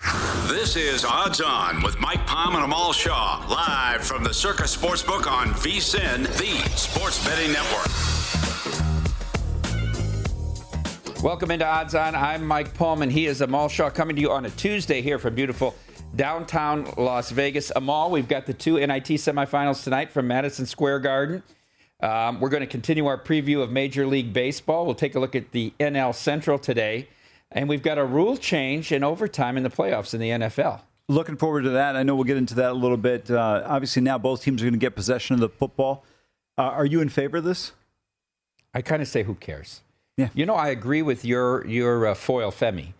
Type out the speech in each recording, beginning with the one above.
This is Odds On with Mike Palm and Amal Shaw, live from the Circa Sportsbook on VSIN, the Sports Betting Network. Welcome into Odds On. I'm Mike Palm, and He is Amal Shaw coming to you on a Tuesday here from beautiful downtown Las Vegas. Amal, we've got the two NIT semifinals tonight from Madison Square Garden. Um, we're going to continue our preview of Major League Baseball. We'll take a look at the NL Central today. And we've got a rule change in overtime in the playoffs in the NFL. Looking forward to that. I know we'll get into that a little bit. Uh, obviously, now both teams are going to get possession of the football. Uh, are you in favor of this? I kind of say, who cares? Yeah. You know, I agree with your your uh, foil Femi,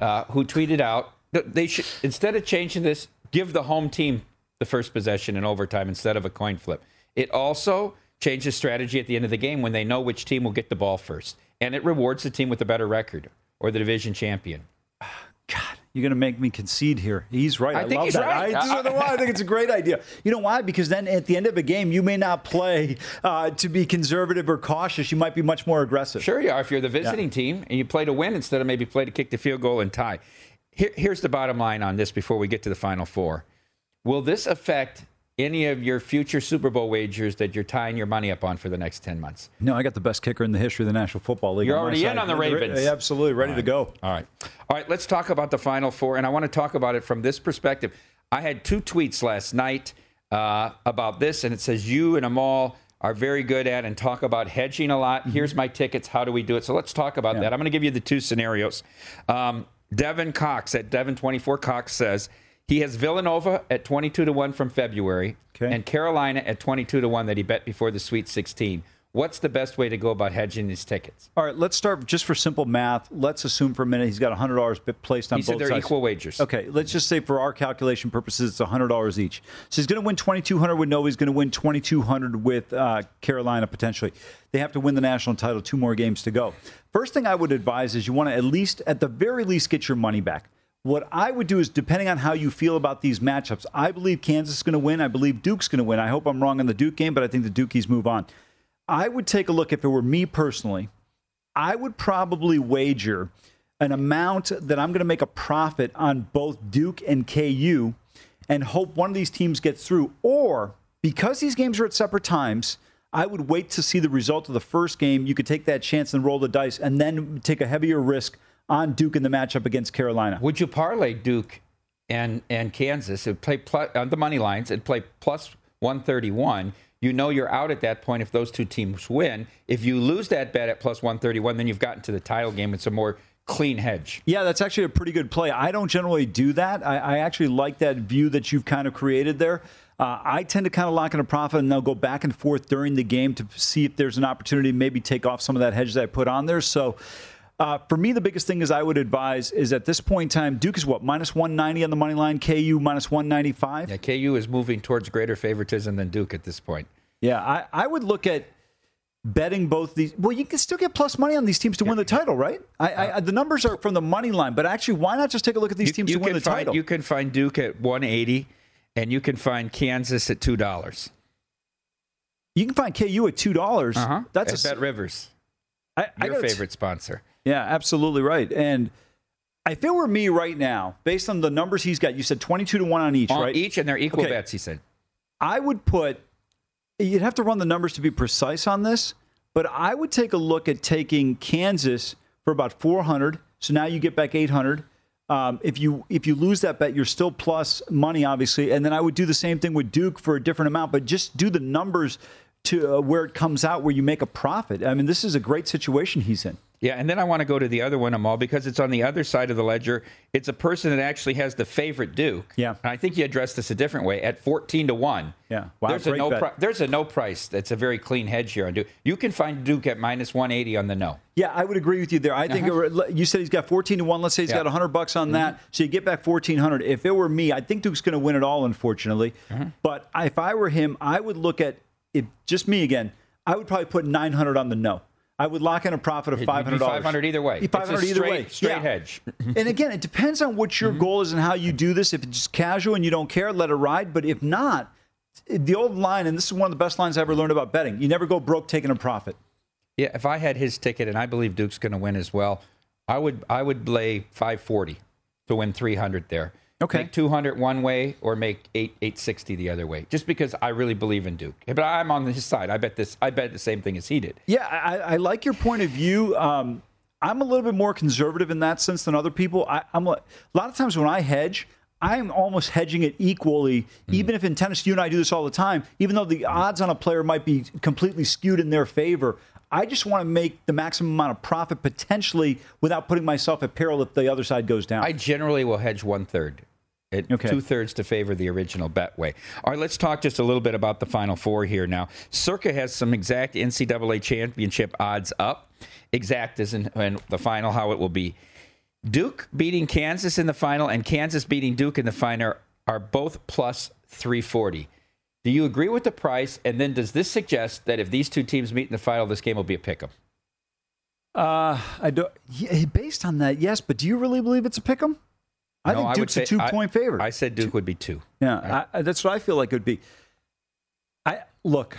uh, who tweeted out that they should instead of changing this, give the home team the first possession in overtime instead of a coin flip. It also changes strategy at the end of the game when they know which team will get the ball first, and it rewards the team with a better record or the division champion. God, you're going to make me concede here. He's right. I I, think love he's that. right. I, I, don't why. I think it's a great idea. You know why? Because then at the end of a game, you may not play uh, to be conservative or cautious. You might be much more aggressive. Sure, you are. If you're the visiting Yeah. team and you play to win instead of maybe play to kick the field goal and tie. Here, here's the bottom line on this before we get to the final four. Will this affect any of your future Super Bowl wagers that you're tying your money up on for the next 10 months? No, I got the best kicker in the history of the National Football League. You're already in on the Ravens. Absolutely, ready to go. All right. All right, let's talk about the final four. And I want to talk about it from this perspective. I had two tweets last night uh, about this, and it says, You and Amal are very good at and talk about hedging a lot. Here's my tickets. How do we do it? So let's talk about Yeah. that. I'm going to give you the two scenarios. Um, Devin Cox at Devin24 Cox says, he has Villanova at 22 to 1 from February Okay. and Carolina at 22 to 1 that he bet before the Sweet 16. What's the best way to go about hedging these tickets? All right, let's start just for simple math. Let's assume for a minute he's got $100 placed on He both said they're sides. equal wagers. Okay, let's just say for our calculation purposes, it's $100 each. So he's going to win 2200 with Nova. He's going to win 2200 with uh, Carolina potentially. They have to win the national title, two more games to go. First thing I would advise is you want to at least, at the very least, get your money back. What I would do is, depending on how you feel about these matchups, I believe Kansas is going to win. I believe Duke's going to win. I hope I'm wrong on the Duke game, but I think the Dukies move on. I would take a look, if it were me personally, I would probably wager an amount that I'm going to make a profit on both Duke and KU and hope one of these teams gets through. Or because these games are at separate times, I would wait to see the result of the first game. You could take that chance and roll the dice and then take a heavier risk on Duke in the matchup against Carolina. Would you parlay Duke and and Kansas? It play plus, on the money lines and play plus one thirty one. You know you're out at that point if those two teams win. If you lose that bet at plus one thirty one, then you've gotten to the title game. It's a more clean hedge. Yeah, that's actually a pretty good play. I don't generally do that. I, I actually like that view that you've kind of created there. Uh, I tend to kind of lock in a profit and they'll go back and forth during the game to see if there's an opportunity to maybe take off some of that hedge that I put on there. So uh, for me, the biggest thing is I would advise is at this point in time, Duke is what, minus 190 on the money line, KU minus 195? Yeah, KU is moving towards greater favoritism than Duke at this point. Yeah, I, I would look at betting both these. Well, you can still get plus money on these teams to win the title, right? I, I, the numbers are from the money line, but actually, why not just take a look at these teams to win the find, title? You can find Duke at one eighty, and you can find Kansas at two dollars. You can find KU at two dollars. Uh huh. That's at a Bet Rivers, I, I your t- favorite sponsor. yeah, absolutely right. And if it were me right now, based on the numbers he's got, you said twenty-two to one on each, On right? each, and they're equal Okay. bets. He said. I would put. You'd have to run the numbers to be precise on this, but I would take a look at taking Kansas for about four hundred. So now you get back eight hundred. Um, if you if you lose that bet, you're still plus money, obviously. And then I would do the same thing with Duke for a different amount, but just do the numbers to uh, where it comes out, where you make a profit. I mean, this is a great situation he's in. Yeah, and then I want to go to the other one, Amal, because it's on the other side of the ledger. It's a person that actually has the favorite Duke. Yeah. And I think you addressed this a different way at 14 to 1. Yeah. Wow, there's a no pri- there's a no price. That's a very clean hedge here on Duke. You can find Duke at minus 180 on the no. Yeah, I would agree with you there. I think it- you said he's got 14 to 1. Let's say he's Uh-huh. Yeah. Mm-hmm. got 100 bucks on that. So you get back 1400. If it were me, I think Duke's going to win it all, unfortunately. Mm-hmm. But if I were him, I would look at it, just me again, I would probably put 900 on the no. I would lock in a profit of $500. 500 either way. Be It's a 500 either straight- way. straight Yeah. hedge. and again, it depends on what Mm-hmm. your goal is and how you do this. If it's just casual and you don't care, let it ride. But if not, the old line, and this is one of the best lines I ever learned about betting you never go broke taking a profit. Yeah, if I had his ticket, and I believe Duke's going to win as well, I would I would lay 540 to win 300 there. Okay. Make 200 one way or make 8 860 the other way. Just because I really believe in Duke. But I'm on his side. I bet this I bet the same thing as he did. Yeah, I, I like your point of view. Um, I'm a little bit more conservative in that sense than other people. I, I'm a, a lot of times when I hedge, I'm almost hedging it equally, even if in tennis you and I do this all the time. Even though the odds on a player might be completely skewed in their favor, I just want to make the maximum amount of profit potentially without putting myself at peril if the other side goes down. I generally will hedge one third. Okay. Two thirds to favor the original bet way. All right, let's talk just a little bit about the Final Four here now. Circa has some exact NCAA championship odds up. Exact is in, in the final, how it will be. Duke beating Kansas in the final and Kansas beating Duke in the final are both plus 340. Do you agree with the price? And then does this suggest that if these two teams meet in the final, this game will be a pick 'em? Uh, I don't. Yeah, based on that, yes. But do you really believe it's a pick 'em? I No, think Duke's a two-point favorite. I said Duke would be two. Yeah, I, that's what I feel like it would be. I look.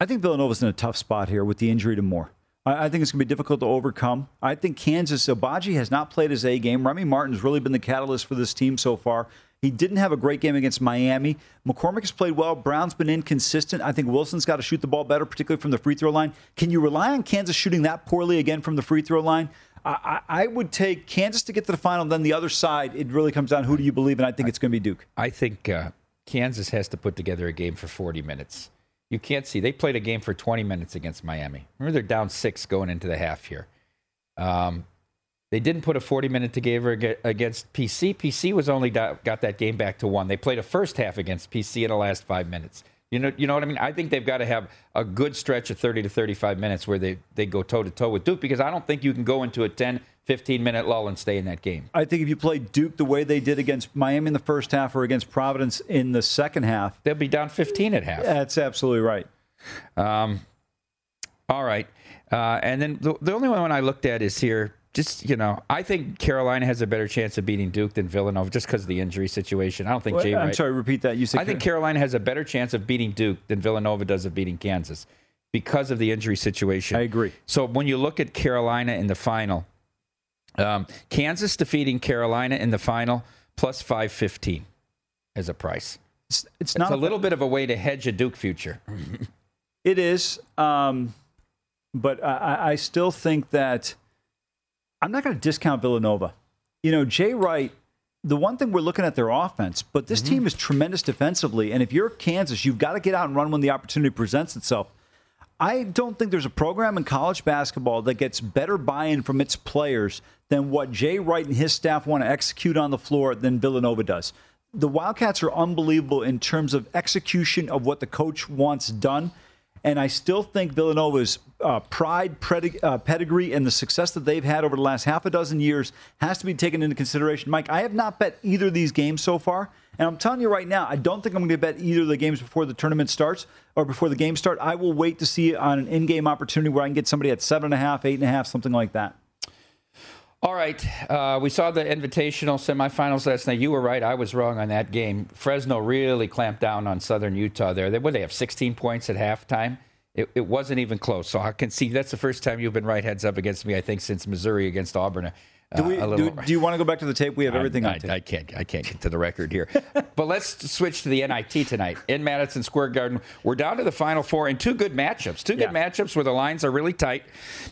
I think Villanova's in a tough spot here with the injury to Moore. I, I think it's going to be difficult to overcome. I think Kansas Agbaji has not played his A game. Remy Martin's really been the catalyst for this team so far. He didn't have a great game against Miami. McCormack has played well. Braun's been inconsistent. I think Wilson's got to shoot the ball better, particularly from the free throw line. Can you rely on Kansas shooting that poorly again from the free throw line? I, I, would take Kansas to get to the final. Then the other side, it really comes down who do you believe, and I think it's going to be Duke. I think uh, Kansas has to put together a game for 40 minutes. You can't see. They played a game for 20 minutes against Miami. Remember, they're down six going into the half here. Um, they didn't put a 40 minute together ag- against PC. PC was only got that game back to one. They played a first half against PC in the last five minutes. You know, you know what I mean? I think they've got to have a good stretch of 30 to 35 minutes where they, they go toe to toe with Duke because I don't think you can go into a 10, 15 minute lull and stay in that game. I think if you play Duke the way they did against Miami in the first half or against Providence in the second half, They'll be down 15 at half. that's absolutely right. Um, all right. Uh, and then the, the only one I looked at is here. Just you know, I think Carolina has a better chance of beating Duke than Villanova, just because of the injury situation. I don't think Jay. I'm Wright- sorry, repeat that. You said I think Carolina has a better chance of beating Duke than Villanova does of beating Kansas because of the injury situation. I agree. So when you look at Carolina in the final, um, Kansas defeating Carolina in the final plus five fifteen as a price. it's, it's It's not a little bit of a way to hedge a Duke future. It is, um, but I- I still think that I'm not going to discount Villanova. You know, Jay Wright. The one thing we're looking at their offense, but this mm-hmm. team is tremendous defensively. And if you're Kansas, you've got to get out and run when the opportunity presents itself. I don't think there's a program in college basketball that gets better buy-in from its players than what Jay Wright and his staff want to execute on the floor than Villanova does. The Wildcats are unbelievable in terms of execution of what the coach wants done. And I still think Villanova's uh, pride, predi- uh, pedigree, and the success that they've had over the last half a dozen years has to be taken into consideration. Mike, I have not bet either of these games so far. And I'm telling you right now, I don't think I'm going to bet either of the games before the tournament starts or before the game start. I will wait to see on an in-game opportunity where I can get somebody at seven and a half, eight and a half, something like that. All right. Uh, we saw the invitational semifinals last night. You were right. I was wrong on that game. Fresno really clamped down on Southern Utah there. They, what, they have 16 points at halftime? It, it wasn't even close. So I can see that's the first time you've been right heads up against me, I think, since Missouri against Auburn. Uh, Do, we, do, do you want to go back to the tape? We have everything I, on tape. I, I can't. I can't get to the record here. but let's switch to the NIT tonight in Madison Square Garden. We're down to the final four and two good matchups. Two good Yeah. matchups where the lines are really tight.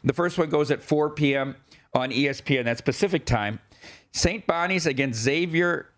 The first one goes at 4 p.m. on ESPN. That's Pacific time. St. Bonnie's against Xavier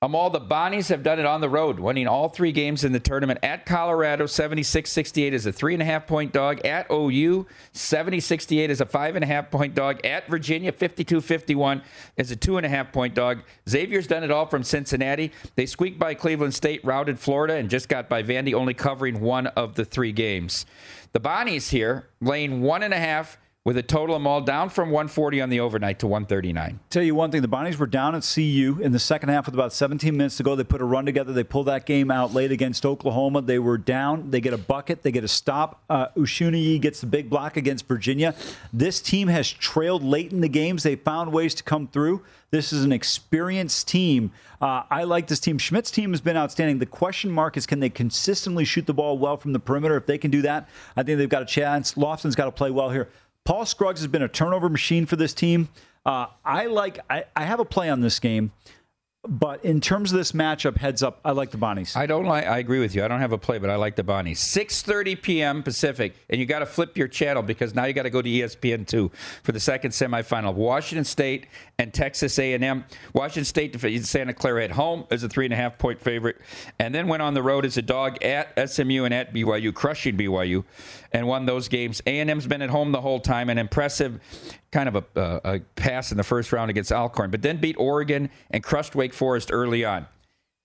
Um, all the Bonnies have done it on the road, winning all three games in the tournament. At Colorado, 76 68 is a three and a half point dog. At OU, 70 68 is a five and a half point dog. At Virginia, 52 51 is a two and a half point dog. Xavier's done it all from Cincinnati. They squeaked by Cleveland State, routed Florida, and just got by Vandy, only covering one of the three games. The Bonnies here, laying one and a half with a total of them all down from 140 on the overnight to 139. Tell you one thing, the Bonnies were down at CU in the second half with about 17 minutes to go. They put a run together. They pulled that game out late against Oklahoma. They were down. They get a bucket. They get a stop. Uh, gets the big block against Virginia. This team has trailed late in the games. They found ways to come through. This is an experienced team. Uh, I like this team. Schmidt's team has been outstanding. The question mark is can they consistently shoot the ball well from the perimeter? If they can do that, I think they've got a chance. Lofton's got to play well here. Paul Scruggs has been a turnover machine for this team. Uh, I like. I, I have a play on this game. But in terms of this matchup, heads up, I like the Bonnies. I don't like. I agree with you. I don't have a play, but I like the Bonnies. 6:30 p.m. Pacific, and you got to flip your channel because now you got to go to ESPN two for the second semifinal. Washington State and Texas A&M. Washington State defeated Santa Clara at home as a three and a half point favorite, and then went on the road as a dog at SMU and at BYU, crushing BYU, and won those games. A&M's been at home the whole time, an impressive kind of a, a, a pass in the first round against Alcorn, but then beat Oregon and crushed Wake Forest early on.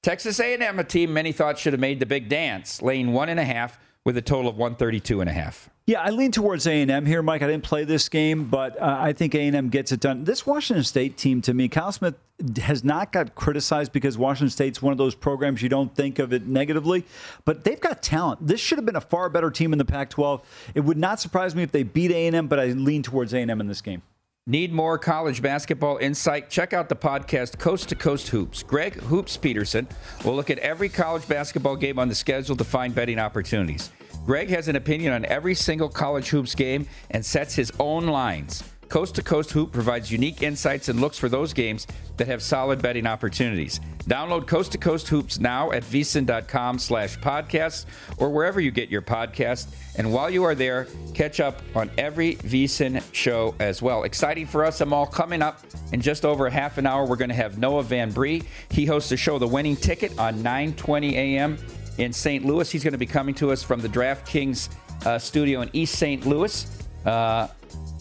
Texas A&M, a team many thought should have made the big dance, laying one and a half with a total of 132 and a half. Yeah, I lean towards A and M here, Mike. I didn't play this game, but uh, I think A and M gets it done. This Washington State team, to me, Kyle Smith has not got criticized because Washington State's one of those programs you don't think of it negatively, but they've got talent. This should have been a far better team in the Pac-12. It would not surprise me if they beat A and M, but I lean towards A and M in this game. Need more college basketball insight? Check out the podcast Coast to Coast Hoops. Greg Hoops Peterson will look at every college basketball game on the schedule to find betting opportunities. Greg has an opinion on every single college hoops game and sets his own lines. Coast to Coast Hoop provides unique insights and looks for those games that have solid betting opportunities. Download Coast to Coast Hoops now at vsin.com slash podcasts or wherever you get your podcast. And while you are there, catch up on every vsin show as well. Exciting for us, Amal coming up in just over half an hour. We're going to have Noah Van Bree. He hosts the show The Winning Ticket on 920 a.m. in St. Louis. He's going to be coming to us from the DraftKings uh, studio in East St. Louis. Uh,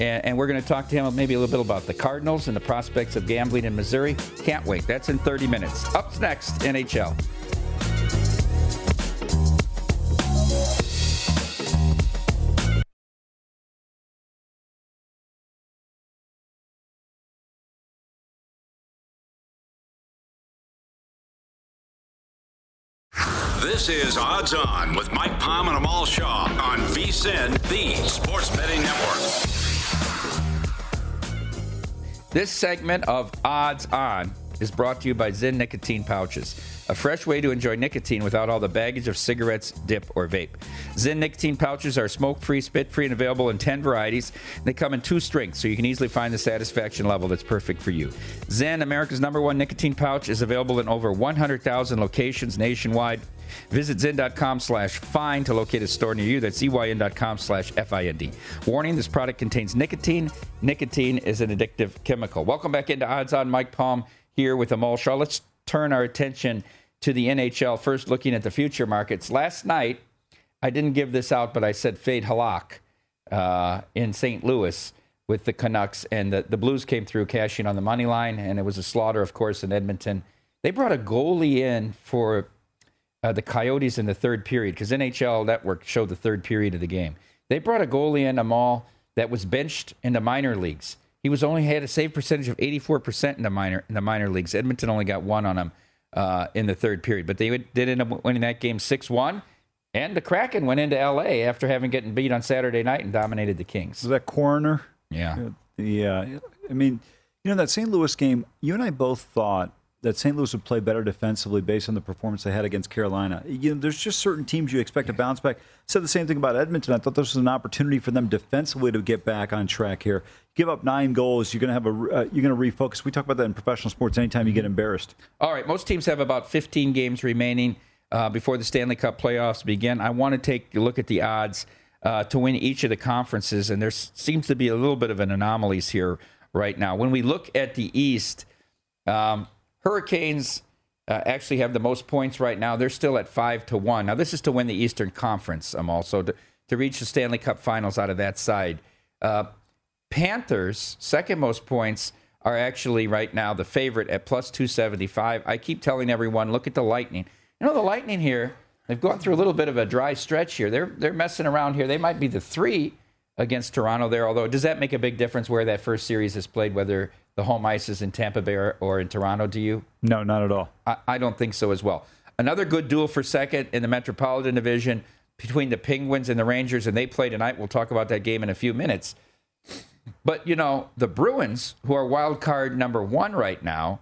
and, and we're going to talk to him maybe a little bit about the Cardinals and the prospects of gambling in Missouri. Can't wait. That's in 30 minutes. Up next, NHL. This is Odds On with Mike Palm and Amal Shaw on VSIN, the Sports Betting Network. This segment of Odds On is brought to you by Zyn Nicotine Pouches, a fresh way to enjoy nicotine without all the baggage of cigarettes, dip, or vape. Zyn Nicotine Pouches are smoke free, spit free, and available in 10 varieties. They come in two strengths, so you can easily find the satisfaction level that's perfect for you. Zyn, America's number one nicotine pouch, is available in over 100,000 locations nationwide. Visit zyn.com slash find to locate a store near you. That's zyn.com slash F-I-N-D. Warning, this product contains nicotine. Nicotine is an addictive chemical. Welcome back into Odds On. Mike Palm here with Amal Shaw. Let's turn our attention to the NHL. First, looking at the future markets. Last night, I didn't give this out, but I said fade Halak uh, in St. Louis with the Canucks, and the, the Blues came through cashing on the money line, and it was a slaughter, of course, in Edmonton. They brought a goalie in for uh, the Coyotes in the third period because NHL Network showed the third period of the game. They brought a goalie in Amal that was benched in the minor leagues. He was only had a save percentage of 84% in the minor in the minor leagues. Edmonton only got one on him uh, in the third period, but they did end up winning that game 6-1. And the Kraken went into LA after having gotten beat on Saturday night and dominated the Kings. Was that coroner? Yeah. Yeah. I mean, you know, that St. Louis game, you and I both thought that St. Louis would play better defensively based on the performance they had against Carolina. You know, there's just certain teams you expect to bounce back. Said the same thing about Edmonton. I thought this was an opportunity for them defensively to get back on track here. Give up nine goals, you're going to have a uh, you're going to refocus. We talk about that in professional sports. Anytime you get embarrassed. All right, most teams have about 15 games remaining uh, before the Stanley Cup playoffs begin. I want to take a look at the odds uh, to win each of the conferences, and there seems to be a little bit of an anomalies here right now. When we look at the East. Um, Hurricanes uh, actually have the most points right now. They're still at five to one. Now this is to win the Eastern Conference. I'm also to, to reach the Stanley Cup Finals out of that side. Uh, Panthers second most points are actually right now the favorite at plus 275. I keep telling everyone, look at the Lightning. You know the Lightning here. They've gone through a little bit of a dry stretch here. They're they're messing around here. They might be the three against Toronto there. Although, does that make a big difference where that first series is played, whether the home ice is in Tampa Bay or, in Toronto? Do you? No, not at all. I, I don't think so as well. Another good duel for second in the Metropolitan Division between the Penguins and the Rangers, and they play tonight. We'll talk about that game in a few minutes. But you know, the Bruins, who are wild card number one right now,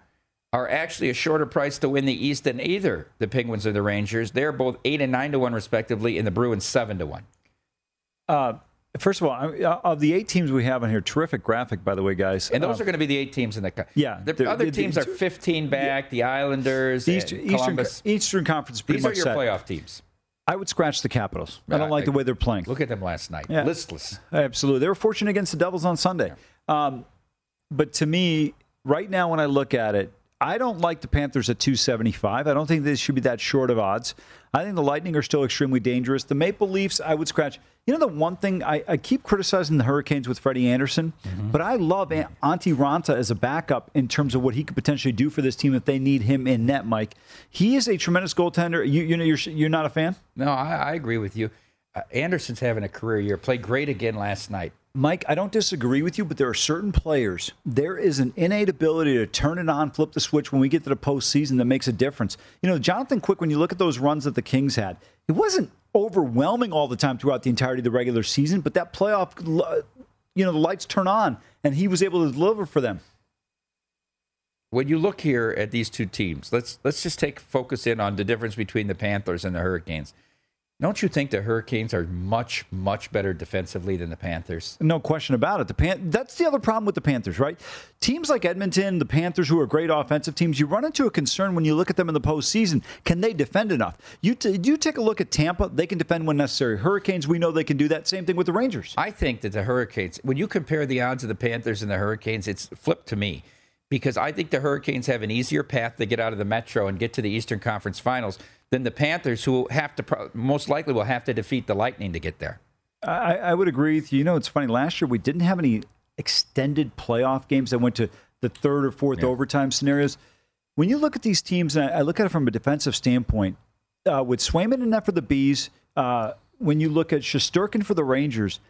are actually a shorter price to win the East than either the Penguins or the Rangers. They're both eight and nine to one respectively, and the Bruins seven to one. Uh, First of all, uh, of the eight teams we have on here, terrific graphic, by the way, guys. And those uh, are going to be the eight teams in the. Yeah, the other teams are 15 back. Yeah. The Islanders, Eastern, Eastern, Eastern Conference. Pretty These much are your set. playoff teams. I would scratch the Capitals. I don't like the way they're playing. Look at them last night. Yeah. Listless. Absolutely. They were fortunate against the Devils on Sunday. Yeah. Um, but to me, right now, when I look at it, I don't like the Panthers at 275. I don't think they should be that short of odds. I think the Lightning are still extremely dangerous. The Maple Leafs, I would scratch. You know, the one thing I, I keep criticizing the Hurricanes with Freddie Andersen, mm-hmm. but I love Antti Raanta as a backup in terms of what he could potentially do for this team if they need him in net. Mike, he is a tremendous goaltender. You, you know, you're you're not a fan. No, I, I agree with you. Uh, Andersen's having a career year. Played great again last night. Mike, I don't disagree with you, but there are certain players. There is an innate ability to turn it on, flip the switch when we get to the postseason that makes a difference. You know, Jonathan Quick, when you look at those runs that the Kings had, it wasn't overwhelming all the time throughout the entirety of the regular season, but that playoff, you know, the lights turn on, and he was able to deliver for them. When you look here at these two teams, let's let's just take focus in on the difference between the Panthers and the Hurricanes. Don't you think the Hurricanes are much, much better defensively than the Panthers? No question about it. The Pan- that's the other problem with the Panthers, right? Teams like Edmonton, the Panthers, who are great offensive teams, you run into a concern when you look at them in the postseason. Can they defend enough? You t- you take a look at Tampa; they can defend when necessary. Hurricanes, we know they can do that. Same thing with the Rangers. I think that the Hurricanes, when you compare the odds of the Panthers and the Hurricanes, it's flipped to me because I think the Hurricanes have an easier path to get out of the Metro and get to the Eastern Conference Finals than the Panthers, who have to most likely will have to defeat the Lightning to get there. I, I would agree with you. You know, it's funny. Last year we didn't have any extended playoff games that went to the third or fourth yeah. overtime scenarios. When you look at these teams, and I, look at it from a defensive standpoint, uh, with Swayman and net for the Bees, uh, when you look at Shesterkin for the Rangers,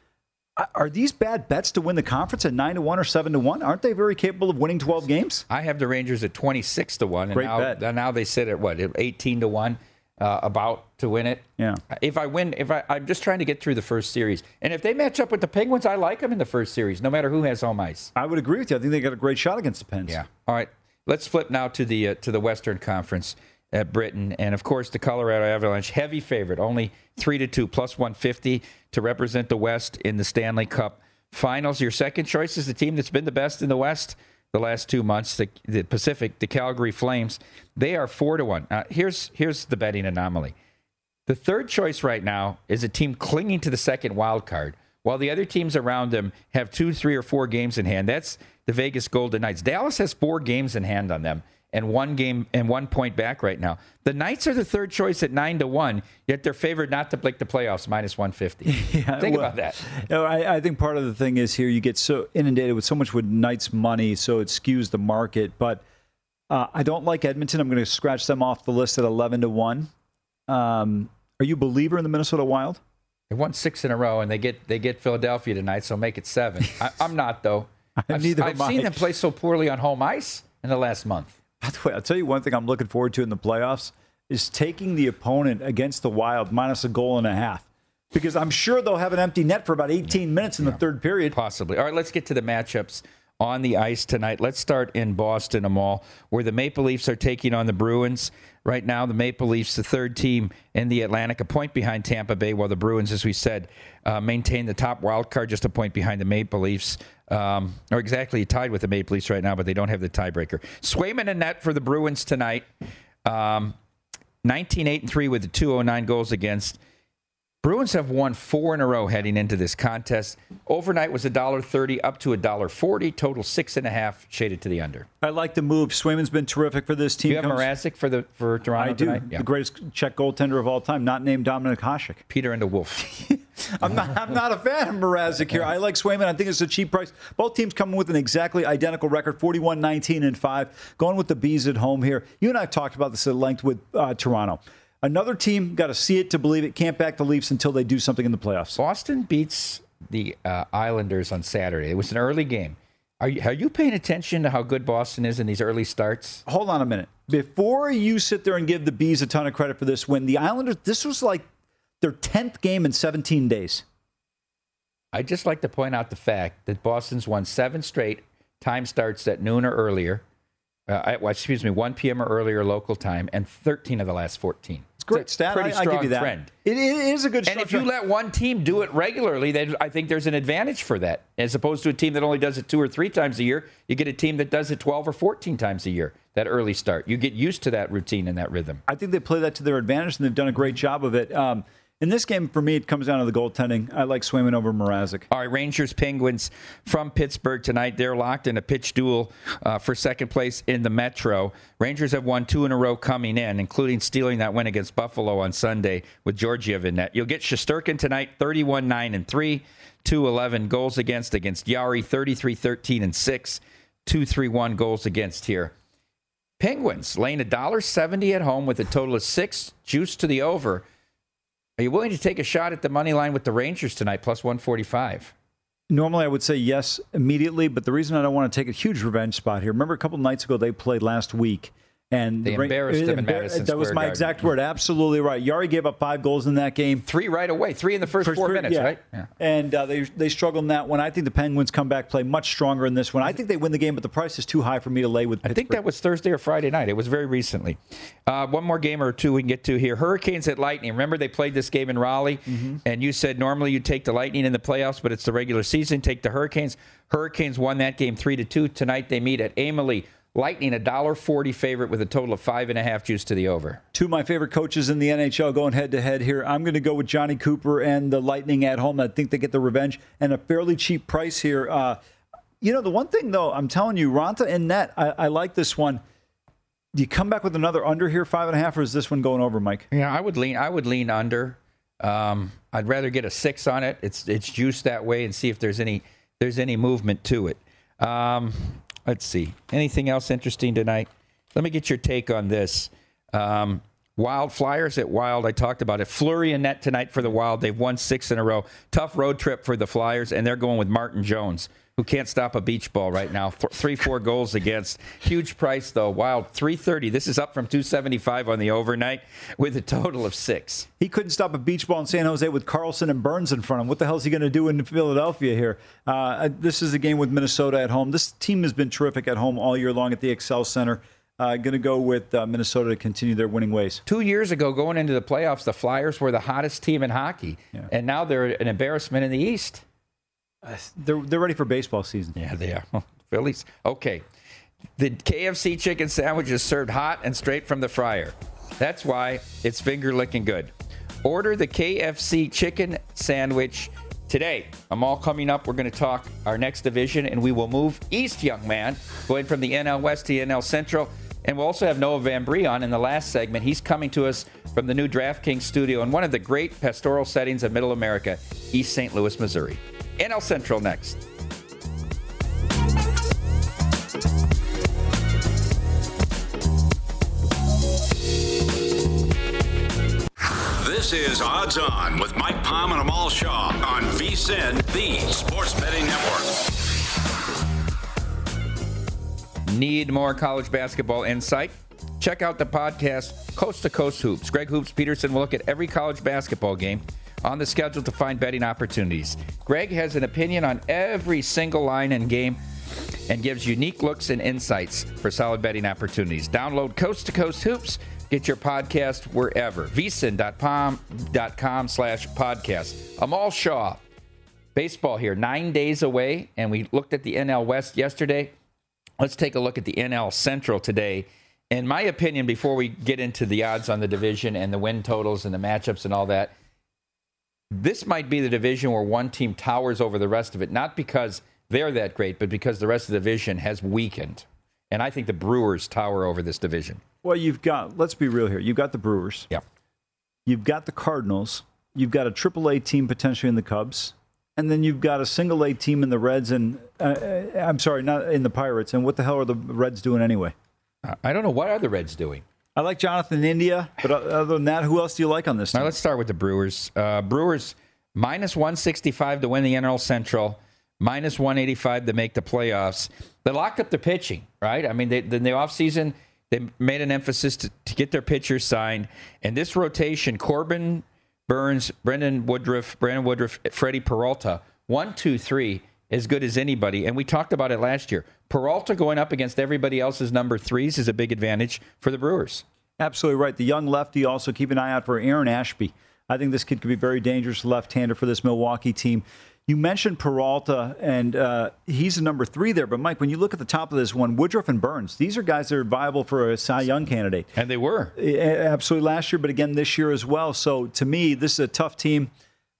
are these bad bets to win the conference at nine to one or seven to one? Aren't they very capable of winning twelve games? I have the Rangers at twenty six to one, and Great now, bet. now they sit at what eighteen to one, uh, about to win it. Yeah. If I win, if I, I'm just trying to get through the first series, and if they match up with the Penguins, I like them in the first series, no matter who has home ice. I would agree with you. I think they got a great shot against the Pens. Yeah. All right. Let's flip now to the uh, to the Western Conference at Britain. And of course, the Colorado Avalanche, heavy favorite, only 3 to 2, plus 150 to represent the West in the Stanley Cup finals. Your second choice is the team that's been the best in the West the last two months, the, the Pacific, the Calgary Flames. They are 4 to 1. Uh, here's, here's the betting anomaly. The third choice right now is a team clinging to the second wild card, while the other teams around them have two, three, or four games in hand. That's the Vegas Golden Knights. Dallas has four games in hand on them and one game and one point back right now. The Knights are the third choice at nine to one, yet they're favored not to break the playoffs, minus one fifty. Yeah, think well, about that. You know, I, I, think part of the thing is here you get so inundated with so much with Knights money, so it skews the market. But uh, I don't like Edmonton. I'm going to scratch them off the list at eleven to one. Um, are you a believer in the Minnesota Wild? They won six in a row, and they get they get Philadelphia tonight, so make it seven. I, am not though. I've, I've seen them play so poorly on home ice in the last month. By the way, I'll tell you one thing I'm looking forward to in the playoffs is taking the opponent against the Wild minus a goal and a half. Because I'm sure they'll have an empty net for about 18 minutes in yeah, the third period. Possibly. All right, let's get to the matchups on the ice tonight. Let's start in Boston, Amal, where the Maple Leafs are taking on the Bruins. Right now, the Maple Leafs, the third team in the Atlantic, a point behind Tampa Bay, while the Bruins, as we said, uh, maintain the top wild card, just a point behind the Maple Leafs. Um, or exactly tied with the Maple Leafs right now, but they don't have the tiebreaker. Swayman and net for the Bruins tonight. Um, 19 8 and 3 with the 209 goals against. Bruins have won four in a row heading into this contest. Overnight was $1.30 up to $1.40. Total six and a half, shaded to the under. I like the move. Swayman's been terrific for this team. Do you have Mrazek for the for Toronto I do. tonight? The greatest Czech goaltender of all time, not named Dominik Hasek. Peter and the Wolf. I'm not. I'm not a fan of Mrazek here. I like Swayman. I think it's a cheap price. Both teams coming with an exactly identical record, 41, 19, and five. Going with the bees at home here. You and I have talked about this at length with uh, Toronto. Another team got to see it to believe it. Can't back the Leafs until they do something in the playoffs. Boston beats the uh, Islanders on Saturday. It was an early game. Are you, are you paying attention to how good Boston is in these early starts? Hold on a minute. Before you sit there and give the bees a ton of credit for this win, the Islanders. This was like their tenth game in 17 days. I'd just like to point out the fact that Boston's won seven straight. Time starts at noon or earlier. Uh, well, excuse me, 1 p.m. or earlier local time, and 13 of the last 14. It's great stat. Pretty I, strong I give you that. trend. It, it is a good. And if you let one team do it regularly, then I think there's an advantage for that, as opposed to a team that only does it two or three times a year. You get a team that does it 12 or 14 times a year. That early start, you get used to that routine and that rhythm. I think they play that to their advantage, and they've done a great job of it. Um, in this game, for me, it comes down to the goaltending. I like Swayman over Mrazek. All right, Rangers Penguins from Pittsburgh tonight. They're locked in a pitch duel uh, for second place in the Metro. Rangers have won two in a row coming in, including stealing that win against Buffalo on Sunday with Georgiev in net. You'll get Shesterkin tonight, 31 9 and 3, 2 11 goals against against Jarry, 33 13 and 6, 2 3 1 goals against here. Penguins laying $1.70 at home with a total of six, juice to the over. Are you willing to take a shot at the money line with the Rangers tonight, plus 145? Normally, I would say yes immediately, but the reason I don't want to take a huge revenge spot here. Remember, a couple nights ago they played last week, and They the Ra- embarrassed them in Madison That was Square my Garden. exact word. Absolutely right. Jarry gave up five goals in that game. Three right away, three in the first, four three- minutes, yeah. right? And uh, they they struggled in that one. I think the Penguins come back, play much stronger in this one. I think they win the game, but the price is too high for me to lay with. I think that was Thursday or Friday night. It was very recently. Uh, one more game or two we can get to here. Hurricanes at Lightning. Remember they played this game in Raleigh, Mm-hmm. and you said normally you take the Lightning in the playoffs, but it's the regular season. Take the Hurricanes. Hurricanes won that game three to two. Tonight they meet at Amalie. Lightning a dollar forty favorite with a total of five and a half juice to the over. Two of my favorite coaches in the NHL going head to head here. I'm going to go with Johnny Cooper and the Lightning at home. I think they get the revenge and a fairly cheap price here. Uh, you know, the one thing though, I'm telling you, Raanta and net, I, I like this one. Do you come back with another under here, five and a half, or is this one going over, Mike? Yeah, I would lean. I would lean under. Um, I'd rather get a six on it. It's it's juiced that way, and see if there's any there's any movement to it. Um, let's see. Anything else interesting tonight? Let me get your take on this. Um, Wild Flyers at Wild. I talked about it. Fleury and net tonight for the Wild. They've won six in a row. Tough road trip for the Flyers, and they're going with Martin Jones, who can't stop a beach ball right now. Four, three, four goals against. Huge price though. Wild three thirty. This is up from two seventy five on the overnight with a total of six. He couldn't stop a beach ball in San Jose with Karlsson and Burns in front of him. What the hell is he going to do in Philadelphia here? Uh, this is a game with Minnesota at home. This team has been terrific at home all year long at the Xcel Center. Uh, going to go with uh, Minnesota to continue their winning ways. Two years ago, going into the playoffs, the Flyers were the hottest team in hockey, and now they're an embarrassment in the East. Uh, they're, they're ready for baseball season. Yeah, they are. Phillies. Okay. The KFC chicken sandwich is served hot and straight from the fryer. That's why it's finger licking good. Order the KFC chicken sandwich today. Amal coming up. We're going to talk our next division, and we will move east, young man, going from the NL West to NL Central. And we'll also have Noah Van Bree on in the last segment. He's coming to us from the new DraftKings studio in one of the great pastoral settings of Middle America, East St. Louis, Missouri. NL Central next. This is Odds On with Mike Palm and Amal Shaw on VSIN, the Sports Betting Network. Need more college basketball insight? Check out the podcast Coast to Coast Hoops. Greg Hoops Peterson will look at every college basketball game on the schedule to find betting opportunities. Greg has an opinion on every single line and game and gives unique looks and insights for solid betting opportunities. Download Coast to Coast Hoops. Get your podcast wherever. vsin.com slash podcast. Amal Shaw. Baseball here, nine days away, and we looked at the NL West yesterday. Let's take a look at the NL Central today. In my opinion, before we get into the odds on the division and the win totals and the matchups and all that, this might be the division where one team towers over the rest of it, not because they're that great, but because the rest of the division has weakened. And I think the Brewers tower over this division. Well, you've got, let's be real here. You've got the Brewers. Yeah. You've got the Cardinals. You've got a AAA team potentially in the Cubs. And then you've got a single A team in the Reds and, uh, uh, I'm sorry, not in the Pirates. And what the hell are the Reds doing anyway? I don't know. What are the Reds doing? I like Jonathan India, but other than that, who else do you like on this team? Now, let's start with the Brewers. Uh, Brewers minus 165 to win the NL Central, minus 185 to make the playoffs. They locked up the pitching, right? I mean, they, in the offseason, they made an emphasis to, to get their pitchers signed. And this rotation, Corbin, Burnes, Brendan Woodruff, Brandon Woodruff, Freddie Peralta, one, two, three, as good as anybody. And we talked about it last year. Peralta going up against everybody else's number threes is a big advantage for the Brewers. Absolutely right. The young lefty also keep an eye out for Aaron Ashby. I think this kid could be very dangerous left-hander for this Milwaukee team. You mentioned Peralta, and uh, he's a number three there. But Mike, when you look at the top of this one, Woodruff and Burnes, these are guys that are viable for a Cy Young candidate. And they were absolutely last year, but again this year as well. So to me, this is a tough team.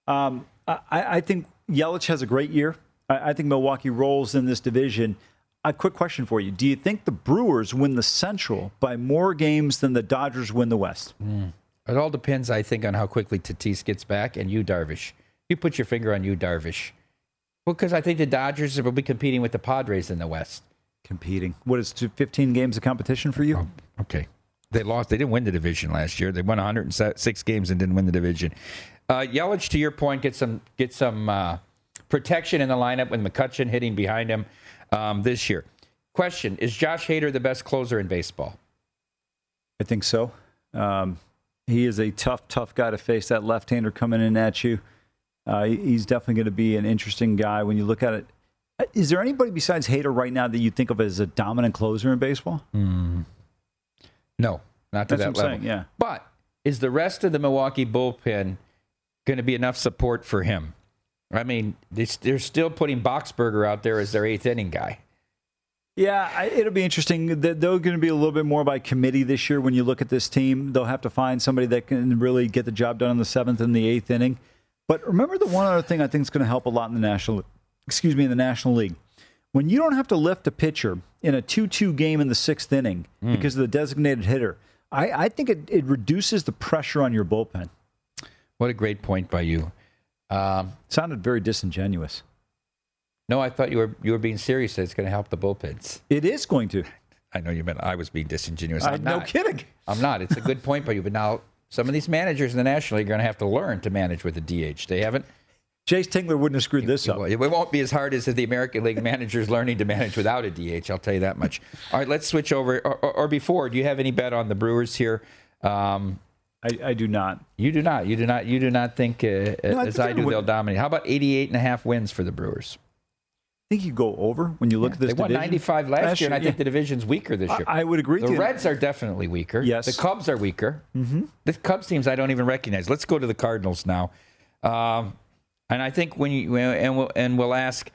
Um, I, I, think Yelich has a great year. I, I think Milwaukee rolls in this division. A quick question for you: Do you think the Brewers win the Central by more games than the Dodgers win the West? Mm. It all depends, I think, on how quickly Tatis gets back and Yu, Darvish. You put your finger on Yu, Darvish. Well, because I think the Dodgers will be competing with the Padres in the West. Competing. What is 15 games of competition for you? Oh, okay. They lost. They didn't win the division last year. They won 106 games and didn't win the division. Uh, Yelich, to your point, get some get some uh, protection in the lineup with McCutchen hitting behind him um, this year. Question: Is Josh Hader the best closer in baseball? I think so. Um, he is a tough, tough guy to face. That left-hander coming in at you. Uh, he's definitely going to be an interesting guy when you look at it. Uh, there anybody besides Hader right now that you think of as a dominant closer in baseball? Mm. No, not to That's that level. Saying, yeah. But is the rest of the Milwaukee bullpen going to be enough support for him? I mean, they're still putting Boxberger out there as their eighth inning guy. Yeah, it'll be interesting. They're going to be a little bit more by committee this year when you look at this team. They'll have to find somebody that can really get the job done in the seventh and the eighth inning. But remember the one other thing I think is going to help a lot in the national, excuse me, in the National League. When you don't have to lift a pitcher in a 2-2 game in the sixth inning mm. because of the designated hitter, I, I think it, it reduces the pressure on your bullpen. What a great point by you. Um, Sounded very disingenuous. No, I thought you were you were being serious. That it's going to help the bullpens. It is going to. I know you meant I was being disingenuous. I'm no not. kidding. I'm not. It's a good point by you. But now some of these managers in the National League are going to have to learn to manage with the DH. They haven't. Jayce Tingler wouldn't have screwed this up. It won't be as hard as the American League managers learning to manage without a DH. I'll tell you that much. All right, let's switch over. Or, or, or before, do you have any bet on the Brewers here? Um, I, I, do not. You do not. You do not. You do not think, uh, no, as I, I do, they'll dominate. How about 88 and a half wins for the Brewers? I think you go over when you look yeah, at this. They won 95 last, last year, and I think the division's weaker this year. I, I would agree. The Reds are definitely weaker. Yes. The Cubs are weaker. Mm-hmm. The Cubs teams I don't even recognize. Let's go to the Cardinals now. Um, and I think when you and we'll, and we'll ask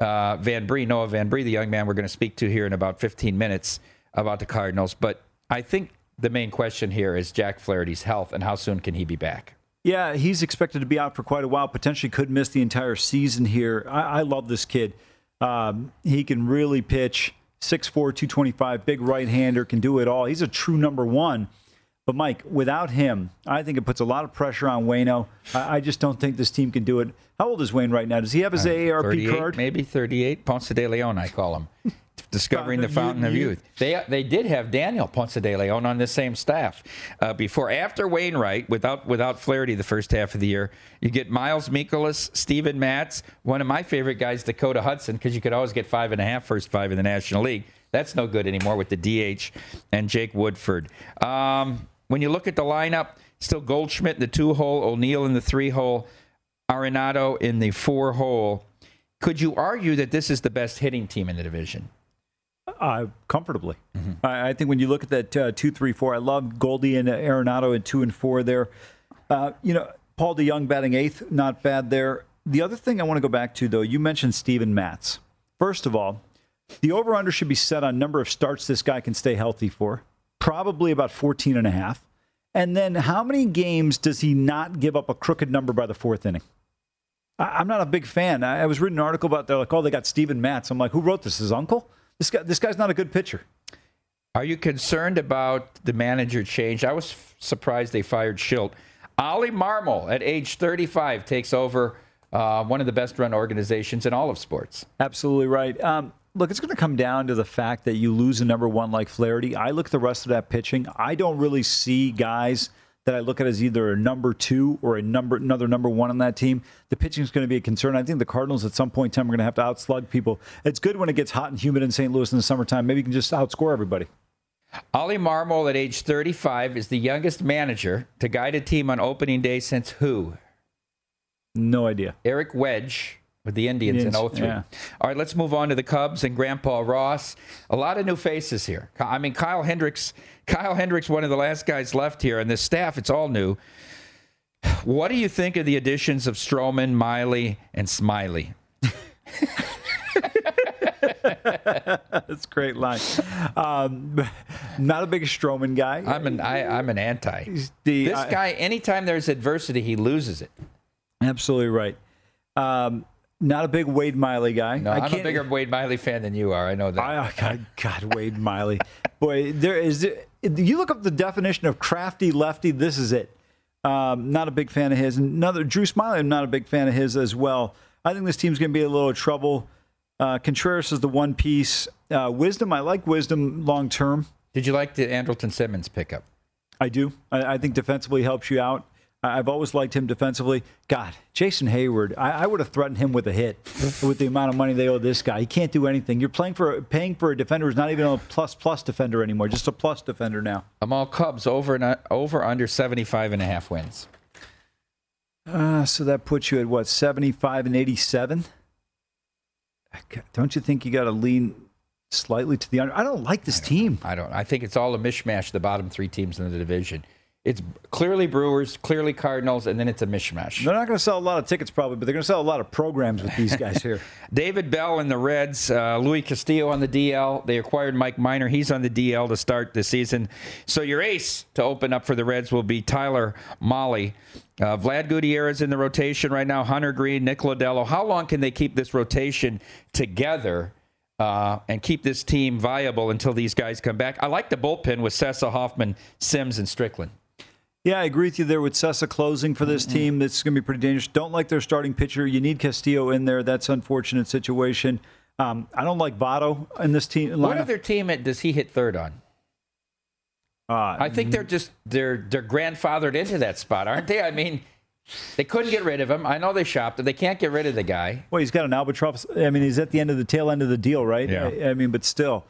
uh, Van Bree, Noah Van Bree, the young man we're going to speak to here in about 15 minutes about the Cardinals. But I think the main question here is Jack Flaherty's health and how soon can he be back. Yeah, he's expected to be out for quite a while. Potentially could miss the entire season here. I, I love this kid. Um, he can really pitch 6'4, 225, big right hander, can do it all. He's a true number one. But Mike, without him, I think it puts a lot of pressure on Wayno. I, I just don't think this team can do it. How old is Wayne right now? Does he have his uh, AARP card? Maybe 38. Ponce de Leon, I call him. discovering the fountain of youth. They they did have Daniel Ponce de Leon on the same staff uh, before. After Wainwright, without without Flaherty, the first half of the year, you get Miles Mikolas, Steven Matz, one of my favorite guys, Dakota Hudson, because you could always get five and a half first five in the National League. That's no good anymore with the DH and Jake Woodford. Um, when you look at the lineup, still Goldschmidt in the two hole, O'Neill in the three hole, Arenado in the four hole. Could you argue that this is the best hitting team in the division? Uh, comfortably. Mm-hmm. I, I, think when you look at that uh, two, three, four, I love Goldie and Arenado at two and four there. Uh, you know, Paul DeYoung batting eighth, not bad there. The other thing I want to go back to, though, you mentioned Steven Matz. First of all, the over under should be set on number of starts this guy can stay healthy for, probably about 14 and a half. And then how many games does he not give up a crooked number by the fourth inning? I, am not a big fan. I, I, was reading an article about they're like, oh, they got Steven Matz. I'm like, who wrote this? His uncle? This guy, this guy's not a good pitcher. Are you concerned about the manager change? I was f- surprised they fired Shildt. Ollie Marmol, at age 35, takes over uh, one of the best run organizations in all of sports. Absolutely right. Um, look, it's going to come down to the fact that you lose a number one like Flaherty. I look at the rest of that pitching. I don't really see guys that I look at as either a number two or a number another number one on that team. The pitching is going to be a concern. I think the Cardinals at some point in time are going to have to outslug people. It's good when it gets hot and humid in St. Louis in the summertime. Maybe you can just outscore everybody. Ollie Marmol at age 35 is the youngest manager to guide a team on opening day since who? No idea. Eric Wedge with the Indians, Indians in 03. Yeah. All right, let's move on to the Cubs and Grandpa Ross. A lot of new faces here. I mean, Kyle Hendricks, Kyle Hendricks, one of the last guys left here, and the staff, it's all new. What do you think of the additions of Stroman, Miley, and Smyly? That's a great line. Um, not a big Stroman guy. I'm an I, am an anti. The, this guy, anytime there's adversity, he loses it. Absolutely right. Um, not a big Wade Miley guy. No, I am a bigger Wade Miley fan than you are. I know that. I, God, God, Wade Miley. Boy, there is. You look up the definition of crafty lefty. This is it. Um, not a big fan of his. Another Drew Smyly. I'm not a big fan of his as well. I think this team's going to be a little trouble. Uh, Contreras is the one piece. Uh, wisdom, I like wisdom long term. Did you like the Andrelton Simmons pickup? I do. I, I, think defensively helps you out. I've always liked him defensively. God, Jason Heyward, I, I, would have threatened him with a hit with the amount of money they owe this guy. He can't do anything. You're playing for paying for a defender who's not even a plus plus defender anymore, just a plus defender now. I'm all Cubs over and over under 75 and a half wins. Uh, so that puts you at what 75 and 87. Don't you think you got to lean slightly to the under? I don't like this I team. I don't. I think it's all a mishmash. The bottom three teams in the division. It's clearly Brewers, clearly Cardinals, and then it's a mishmash. They're not going to sell a lot of tickets probably, but they're going to sell a lot of programs with these guys here. David Bell and the Reds, uh, Luis Castillo on the DL. They acquired Mike Minor. He's on the DL to start the season. So your ace to open up for the Reds will be Tyler Mahle. Uh, Vlad Gutierrez in the rotation right now. Hunter Greene, Nick Lodolo. How long can they keep this rotation together? Uh, and keep this team viable until these guys come back. I like the bullpen with Cessa, Hoffman, Sims, and Strickland. Yeah, I agree with you there with Cessa closing for this mm-hmm. team. It's going to be pretty dangerous. Don't like their starting pitcher. You need Castillo in there. That's unfortunate situation. Um, I don't like Votto in this team. Lineup. What other team does he hit third on? Uh, I think they're just they're they're grandfathered into that spot, aren't they? I mean, they couldn't get rid of him. I know they shopped him. They can't get rid of the guy. Well, he's got an albatross. I mean, he's at the end of the tail end of the deal, right? Yeah. I, I mean, but still.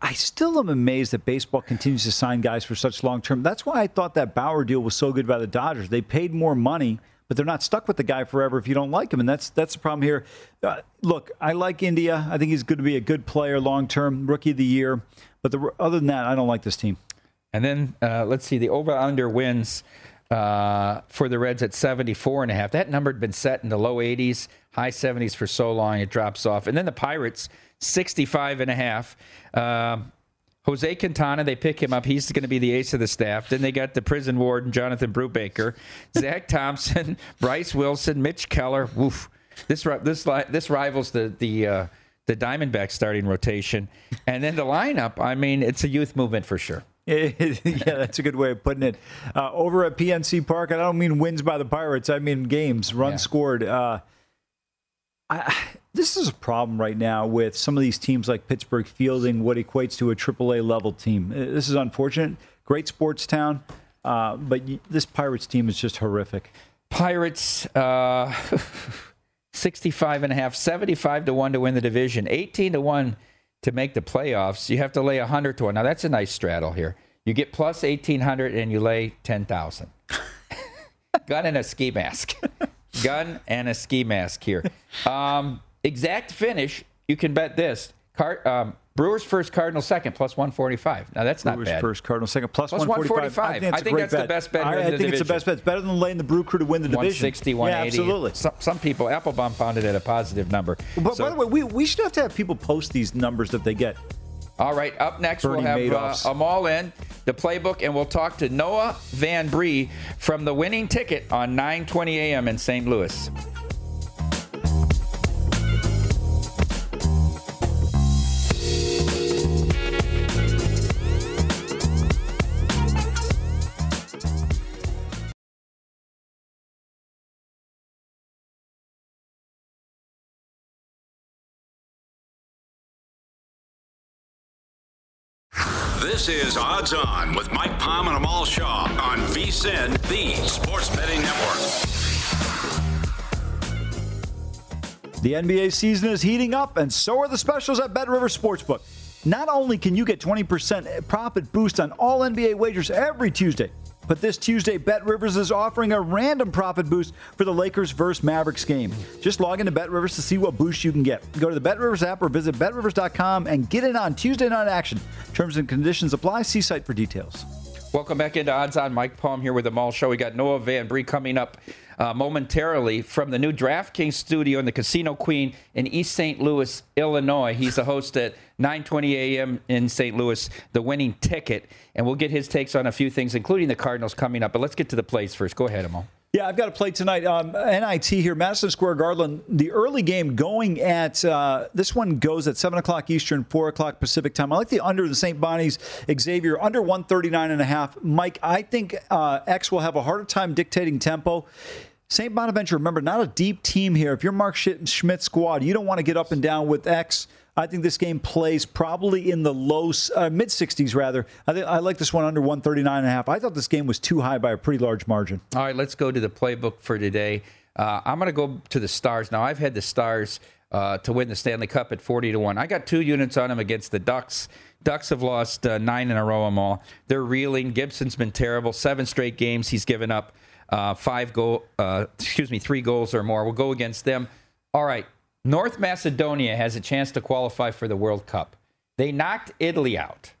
I still am amazed that baseball continues to sign guys for such long term. That's why I thought that Bauer deal was so good by the Dodgers. They paid more money, but they're not stuck with the guy forever if you don't like him, and that's that's the problem here. Uh, look, I like India. I think he's going to be a good player long term, rookie of the year. But the, other than that, I don't like this team. And then uh, let's see the over under wins. Uh, for the Reds at 74 and a half. That number had been set in the low 80s, high 70s for so long, it drops off. And then the Pirates 65 and a half. Um, Jose Quintana, they pick him up. He's going to be the ace of the staff. Then they got the prison warden, Jonathan Brubaker, Zach Thompson, Bryce Wilson, Mitch Keller. Woof. This this this rivals the the uh, the Diamondback starting rotation, and then the lineup. I mean, it's a youth movement for sure. yeah, that's a good way of putting it. Uh, over at PNC Park, I don't mean wins by the Pirates. I mean games, runs yeah. scored. Uh, I, this is a problem right now with some of these teams like Pittsburgh fielding what equates to a AAA level team. Uh, this is unfortunate. Great sports town, uh, but this Pirates team is just horrific. Pirates, uh, 65 and a half, 75 to 1 to win the division, 18 to 1 to make the playoffs. You have to lay 100 to 1. Now, that's a nice straddle here. You get plus 1,800 and you lay 10,000. Gun and a ski mask. Gun and a ski mask here. Um, exact finish, you can bet this. Car, um, Brewers first, Cardinal second, plus 145. Now, that's not Brewers bad. first, Cardinal second, plus, plus 145. 145. I think, I think that's bet. the best bet. I, I think division. it's the best bet. It's better than laying the Brew Crew to win the division. 160, 180. Yeah, absolutely. Some, some people, Appelbaum found it at a positive number. But so, by the way, we, we should have to have people post these numbers that they get. All right, up next Bernie we'll have uh, them all in the playbook, and we'll talk to Noah Van Bree from the winning ticket on 9:20 a.m. in St. Louis. This is Odds On with Mike Palm and Amal Shaw on VSIN, the Sports Betting Network. The NBA season is heating up, and so are the specials at Bet River Sportsbook. Not only can you get 20% profit boost on all NBA wagers every Tuesday, but this Tuesday, Bet Rivers is offering a random profit boost for the Lakers versus Mavericks game. Just log into Bet Rivers to see what boost you can get. Go to the Bet Rivers app or visit betrivers.com and get in on Tuesday night action. Terms and conditions apply. See site for details. Welcome back into Odds On. Mike Palm here with the Mall Show. We got Noah Van Bree coming up uh, momentarily from the new DraftKings studio in the Casino Queen in East St. Louis, Illinois. He's the host at 9:20 a.m. in St. Louis, the winning ticket, and we'll get his takes on a few things, including the Cardinals coming up. But let's get to the plays first. Go ahead, Amal. Yeah, I've got to play tonight. Um, NIT here, Madison Square Garden. The early game going at uh, this one goes at seven o'clock Eastern, four o'clock Pacific time. I like the under the St. Bonnie's Xavier under one thirty nine and a half. Mike, I think uh, X will have a harder time dictating tempo. St. Bonaventure, remember, not a deep team here. If you're Mark Schmidt squad, you don't want to get up and down with X. I think this game plays probably in the low uh, mid 60s rather. I think I like this one under 139 and a half. I thought this game was too high by a pretty large margin. All right, let's go to the playbook for today. Uh, I'm going to go to the Stars. Now, I've had the Stars uh, to win the Stanley Cup at 40 to 1. I got two units on them against the Ducks. Ducks have lost uh, nine in a row, them all. They're reeling. Gibson's been terrible. Seven straight games he's given up uh, five goal, uh, excuse me, three goals or more. We'll go against them. All right, North Macedonia has a chance to qualify for the World Cup. They knocked Italy out.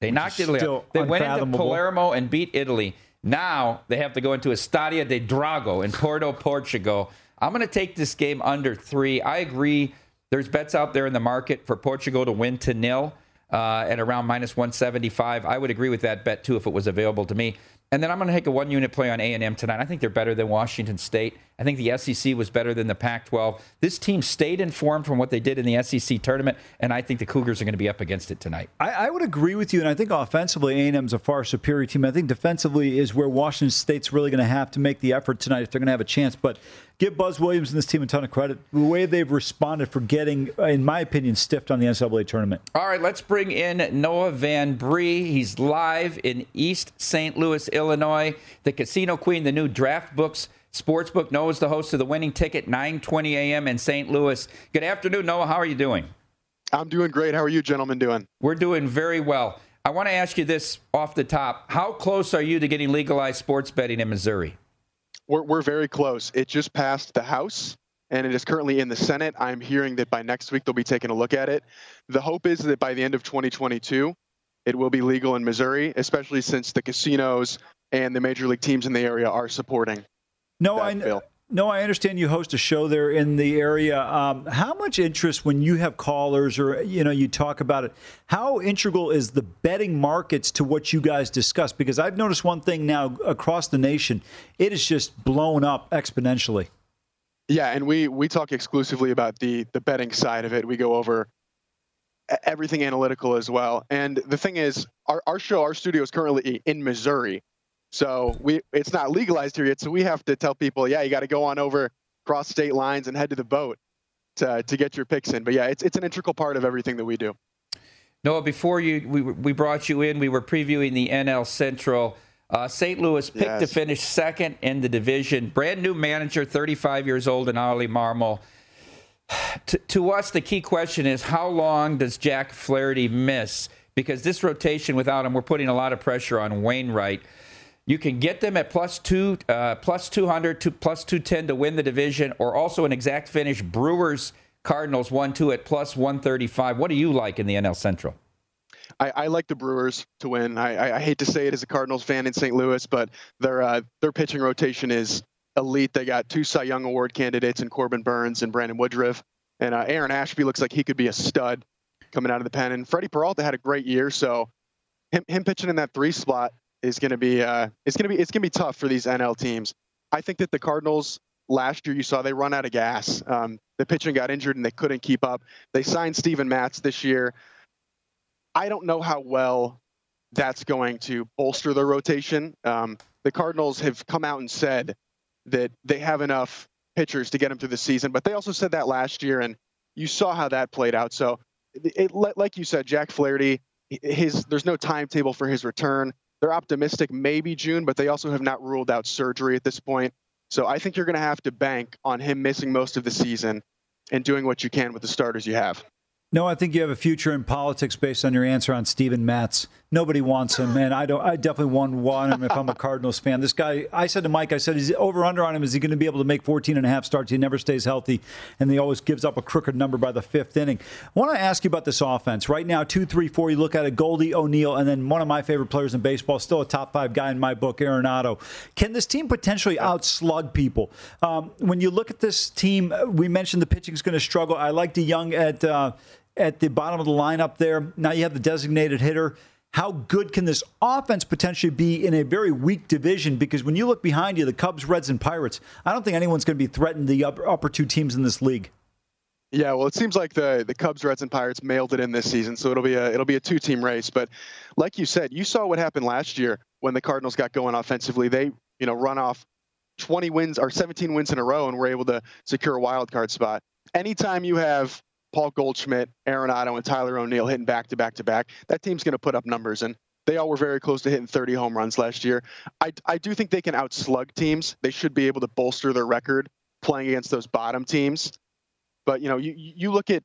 They knocked Italy out. They went into. Palermo and beat Italy. Now they have to go into Estadio de Drago in Porto, Portugal. I'm going to take this game under three. I agree. There's bets out there in the market for Portugal to win to nil uh, at around minus 175. I would agree with that bet too if it was available to me. And then I'm going to take a one unit play on A&M tonight. I think they're better than Washington State. I think the SEC was better than the Pac-12. This team stayed informed from what they did in the SEC tournament, and I think the Cougars are going to be up against it tonight. I, I would agree with you, and I think offensively, A&M's a far superior team. I think defensively is where Washington State's really going to have to make the effort tonight if they're going to have a chance. But give Buzz Williams and this team a ton of credit. The way they've responded for getting, in my opinion, stiffed on the NCAA tournament. All right, let's bring in Noah Van Bree. He's live in East St. Louis, Illinois. The Casino Queen, the new draft books sportsbook. Noah's the host of the winning ticket, 9:20 a.m. in St. Louis. Good afternoon, Noah. How are you doing? I'm doing great. How are you gentlemen doing? We're doing very well. I want to ask you this off the top. How close are you to getting legalized sports betting in Missouri? We're, we're very close. It just passed the House and it is currently in the Senate. I'm hearing that by next week they'll be taking a look at it. The hope is that by the end of 2022, it will be legal in Missouri, especially since the casinos and the major league teams in the area are supporting. No, that I no, I understand you host a show there in the area. Um, how much interest when you have callers or you know you talk about it? How integral is the betting markets to what you guys discuss? Because I've noticed one thing now across the nation, it is just blown up exponentially. Yeah, and we we talk exclusively about the the betting side of it. We go over everything analytical as well. And the thing is, our our show, our studio is currently in Missouri, so we it's not legalized here yet. So we have to tell people, yeah, you got to go on over cross state lines and head to the boat to to get your picks in. But yeah, it's it's an integral part of everything that we do. Noah, before you we, we brought you in, we were previewing the NL Central. Uh, St. Louis picked to finish second in the division. Brand new manager, 35 years old, and Oli Marmol. To, to us, the key question is how long does Jack Flaherty miss? Because this rotation without him, we're putting a lot of pressure on Wainwright. You can get them at plus two, uh, plus 200 to plus 210 to win the division, or also an exact finish. Brewers, Cardinals, 1 2 at plus 135. What do you like in the NL Central? I, I like the Brewers to win. I, I, hate to say it as a Cardinals fan in St. Louis, but their uh, their pitching rotation is elite. They got two Cy Young Award candidates in Corbin Burnes and Brandon Woodruff, and uh, Aaron Ashby looks like he could be a stud. coming out of the pen. And Freddie Peralta had a great year, so him, him pitching in that three slot is going to be uh, it's going to be it's going to be tough for these NL teams. I think that the Cardinals last year you saw they run out of gas. Um, the pitching got injured and they couldn't keep up. They signed Steven Matz this year. I don't know how well that's going to bolster their rotation. Um, the Cardinals have come out and said that they have enough pitchers to get them through the season, but they also said that last year, and you saw how that played out. So, it, it, like you said, Jack Flaherty, his there's no timetable for his return. They're optimistic, maybe June, but they also have not ruled out surgery at this point. So I think you're going to have to bank on him missing most of the season and doing what you can with the starters you have. No, I think you have a future in politics based on your answer on Steven Matz. Nobody wants him, and I don't. I definitely want, want him if I'm a Cardinals fan. This guy, I said to Mike, I said, he's over under on him. Is he going to be able to make 14 and a half starts? He never stays healthy, and he always gives up a crooked number by the fifth inning. I want to ask you about this offense right now. Two, three, four. You look at it: Goldie, O'Neill, and then one of my favorite players in baseball, still a top five guy in my book, Arenado. Can this team potentially outslug people? Um, when you look at this team, we mentioned the pitching is going to struggle. I like the young at. Uh, at the bottom of the lineup there. Now you have the designated hitter. How good can this offense potentially be in a very weak division? Because when you look behind you, the Cubs, Reds, and Pirates, I don't think anyone's going to be threatening the upper, upper two teams in this league. Yeah, well, it seems like the the Cubs, Reds, and Pirates mailed it in this season, so it'll be a it'll be a two team race. But like you said, you saw what happened last year when the Cardinals got going offensively. They you know run off 20 wins or 17 wins in a row and were able to secure a wild card spot. Anytime you have Paul Goldschmidt, Arenado, and Tyler O'Neill hitting back to back to back, that team's going to put up numbers. And they all were very close to hitting 30 home runs last year. I, I do think they can outslug teams. They should be able to bolster their record playing against those bottom teams. But you know, you you look at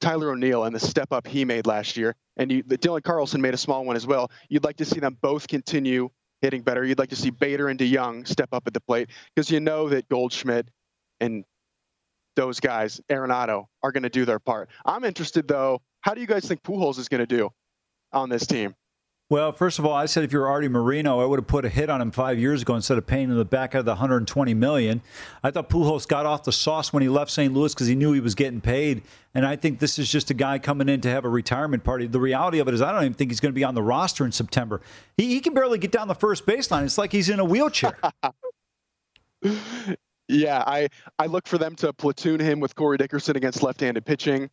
Tyler O'Neill and the step up he made last year, and you, Dylan Carlson made a small one as well. You'd like to see them both continue hitting better. You'd like to see Bader and DeJong step up at the plate because you know that Goldschmidt and those guys, Arenado, are going to do their part. I'm interested though. How do you guys think Pujols is going to do on this team? Well, first of all, I said if you're Arte Moreno, I would have put a hit on him five years ago instead of paying him the back out of the 120 million. I thought Pujols got off the sauce when he left St. Louis because he knew he was getting paid, and I think this is just a guy coming in to have a retirement party. The reality of it is, I don't even think he's going to be on the roster in September. He, he can barely get down the first baseline. It's like he's in a wheelchair. Yeah, I, I look for them to platoon him with Corey Dickerson against left-handed pitching.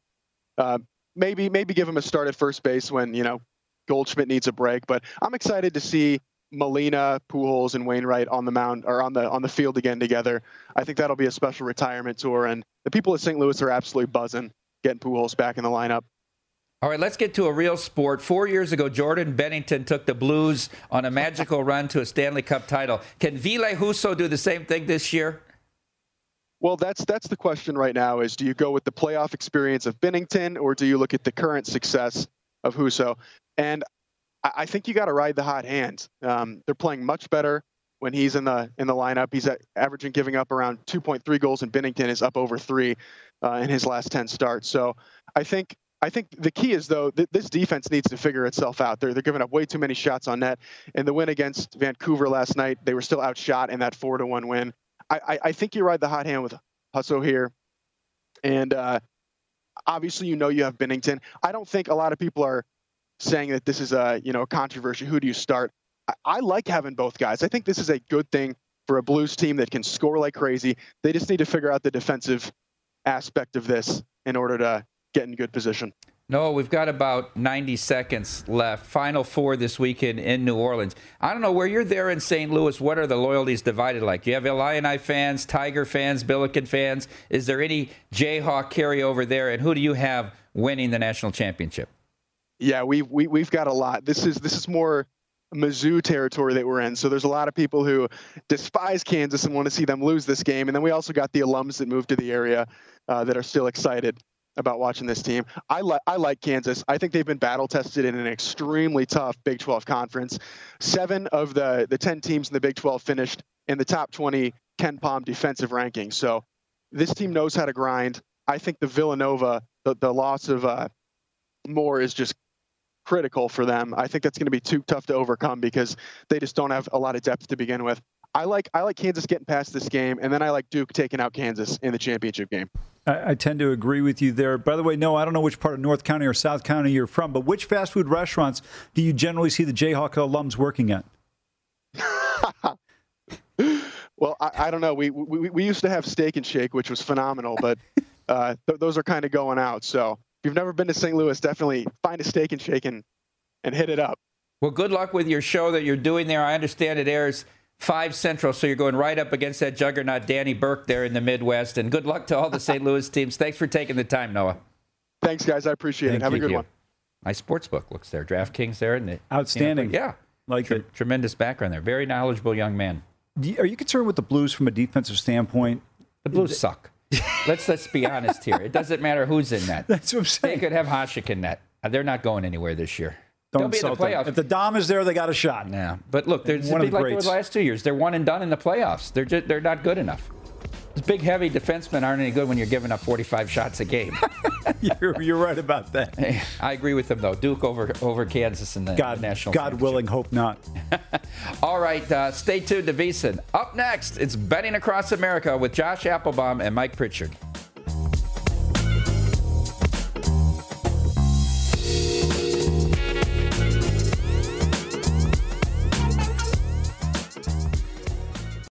Uh, maybe maybe give him a start at first base when you know Goldschmidt needs a break. But I'm excited to see Molina, Pujols, and Wainwright on the mound or on the on the field again together. I think that'll be a special retirement tour, and the people at St. Louis are absolutely buzzing getting Pujols back in the lineup. All right, let's get to a real sport. Four years ago, Jordan Binnington took the Blues on a magical run to a Stanley Cup title. Can Ville Husso do the same thing this year? Well, that's that's the question right now: is do you go with the playoff experience of Binnington, or do you look at the current success of Husso? And I, I think you got to ride the hot hand. Um, they're playing much better when he's in the in the lineup. He's at, averaging giving up around 2.3 goals, and Binnington is up over three uh, in his last 10 starts. So I think I think the key is though that this defense needs to figure itself out. They're they're giving up way too many shots on net. In the win against Vancouver last night, they were still outshot in that four to one win. I, I think you ride the hot hand with Husso here, and uh, obviously you know you have Binnington. I don't think a lot of people are saying that this is a you know a controversy. Who do you start? I, I like having both guys. I think this is a good thing for a Blues team that can score like crazy. They just need to figure out the defensive aspect of this in order to get in good position. No, we've got about 90 seconds left. Final four this weekend in New Orleans. I don't know where you're there in St. Louis. What are the loyalties divided like? Do you have Illini fans, Tiger fans, Billiken fans? Is there any Jayhawk carryover there? And who do you have winning the national championship? Yeah, we've we, have we have got a lot. This is this is more Mizzou territory that we're in. So there's a lot of people who despise Kansas and want to see them lose this game. And then we also got the alums that moved to the area uh, that are still excited about watching this team. I like I like Kansas. I think they've been battle tested in an extremely tough Big 12 conference. Seven of the the 10 teams in the Big 12 finished in the top 20 KenPom defensive rankings. So this team knows how to grind. I think the Villanova, the, the loss of uh, Moore is just critical for them. I think that's going to be too tough to overcome because they just don't have a lot of depth to begin with. I like I like Kansas getting past this game, and then I like Duke taking out Kansas in the championship game. I, I tend to agree with you there. By the way, no, I don't know which part of North County or South County you're from, but which fast food restaurants do you generally see the Jayhawk alums working at? well, I, I, don't know. We, we we used to have Steak and Shake, which was phenomenal, but uh, th- those are kind of going out. So if you've never been to St. Louis, definitely find a Steak and Shake and, and hit it up. Well, good luck with your show that you're doing there. I understand it airs five central, so you're going right up against that juggernaut Danny Burke there in the Midwest. And good luck to all the St. Louis teams. Thanks for taking the time, Noah. Thanks, guys. I appreciate Thank it. Have you. a good one. My sports book looks there. DraftKings there, and the, Outstanding. You know, yeah, Like Tre- it. tremendous background there. Very knowledgeable young man. You- Are you concerned with the Blues from a defensive standpoint? The Blues suck. let's let's be honest here. It doesn't matter who's in that. That's what I'm saying. They could have Hasek in that. Uh, They're not going anywhere this year. Don't be in the insult them. playoffs. If the Dom is there, they got a shot. Yeah, but look, they're One of the like they were greats. last two years. They're one and done in the playoffs. They're just, they're not good enough. Big, heavy defensemen aren't any good when you're giving up 45 shots a game. you're, you're right about that. I agree with them though. Duke over over Kansas in the God, national. God willing, hope not. All right, uh, stay tuned to VSiN. Up next, it's betting across America with Josh Appelbaum and Mike Pritchard.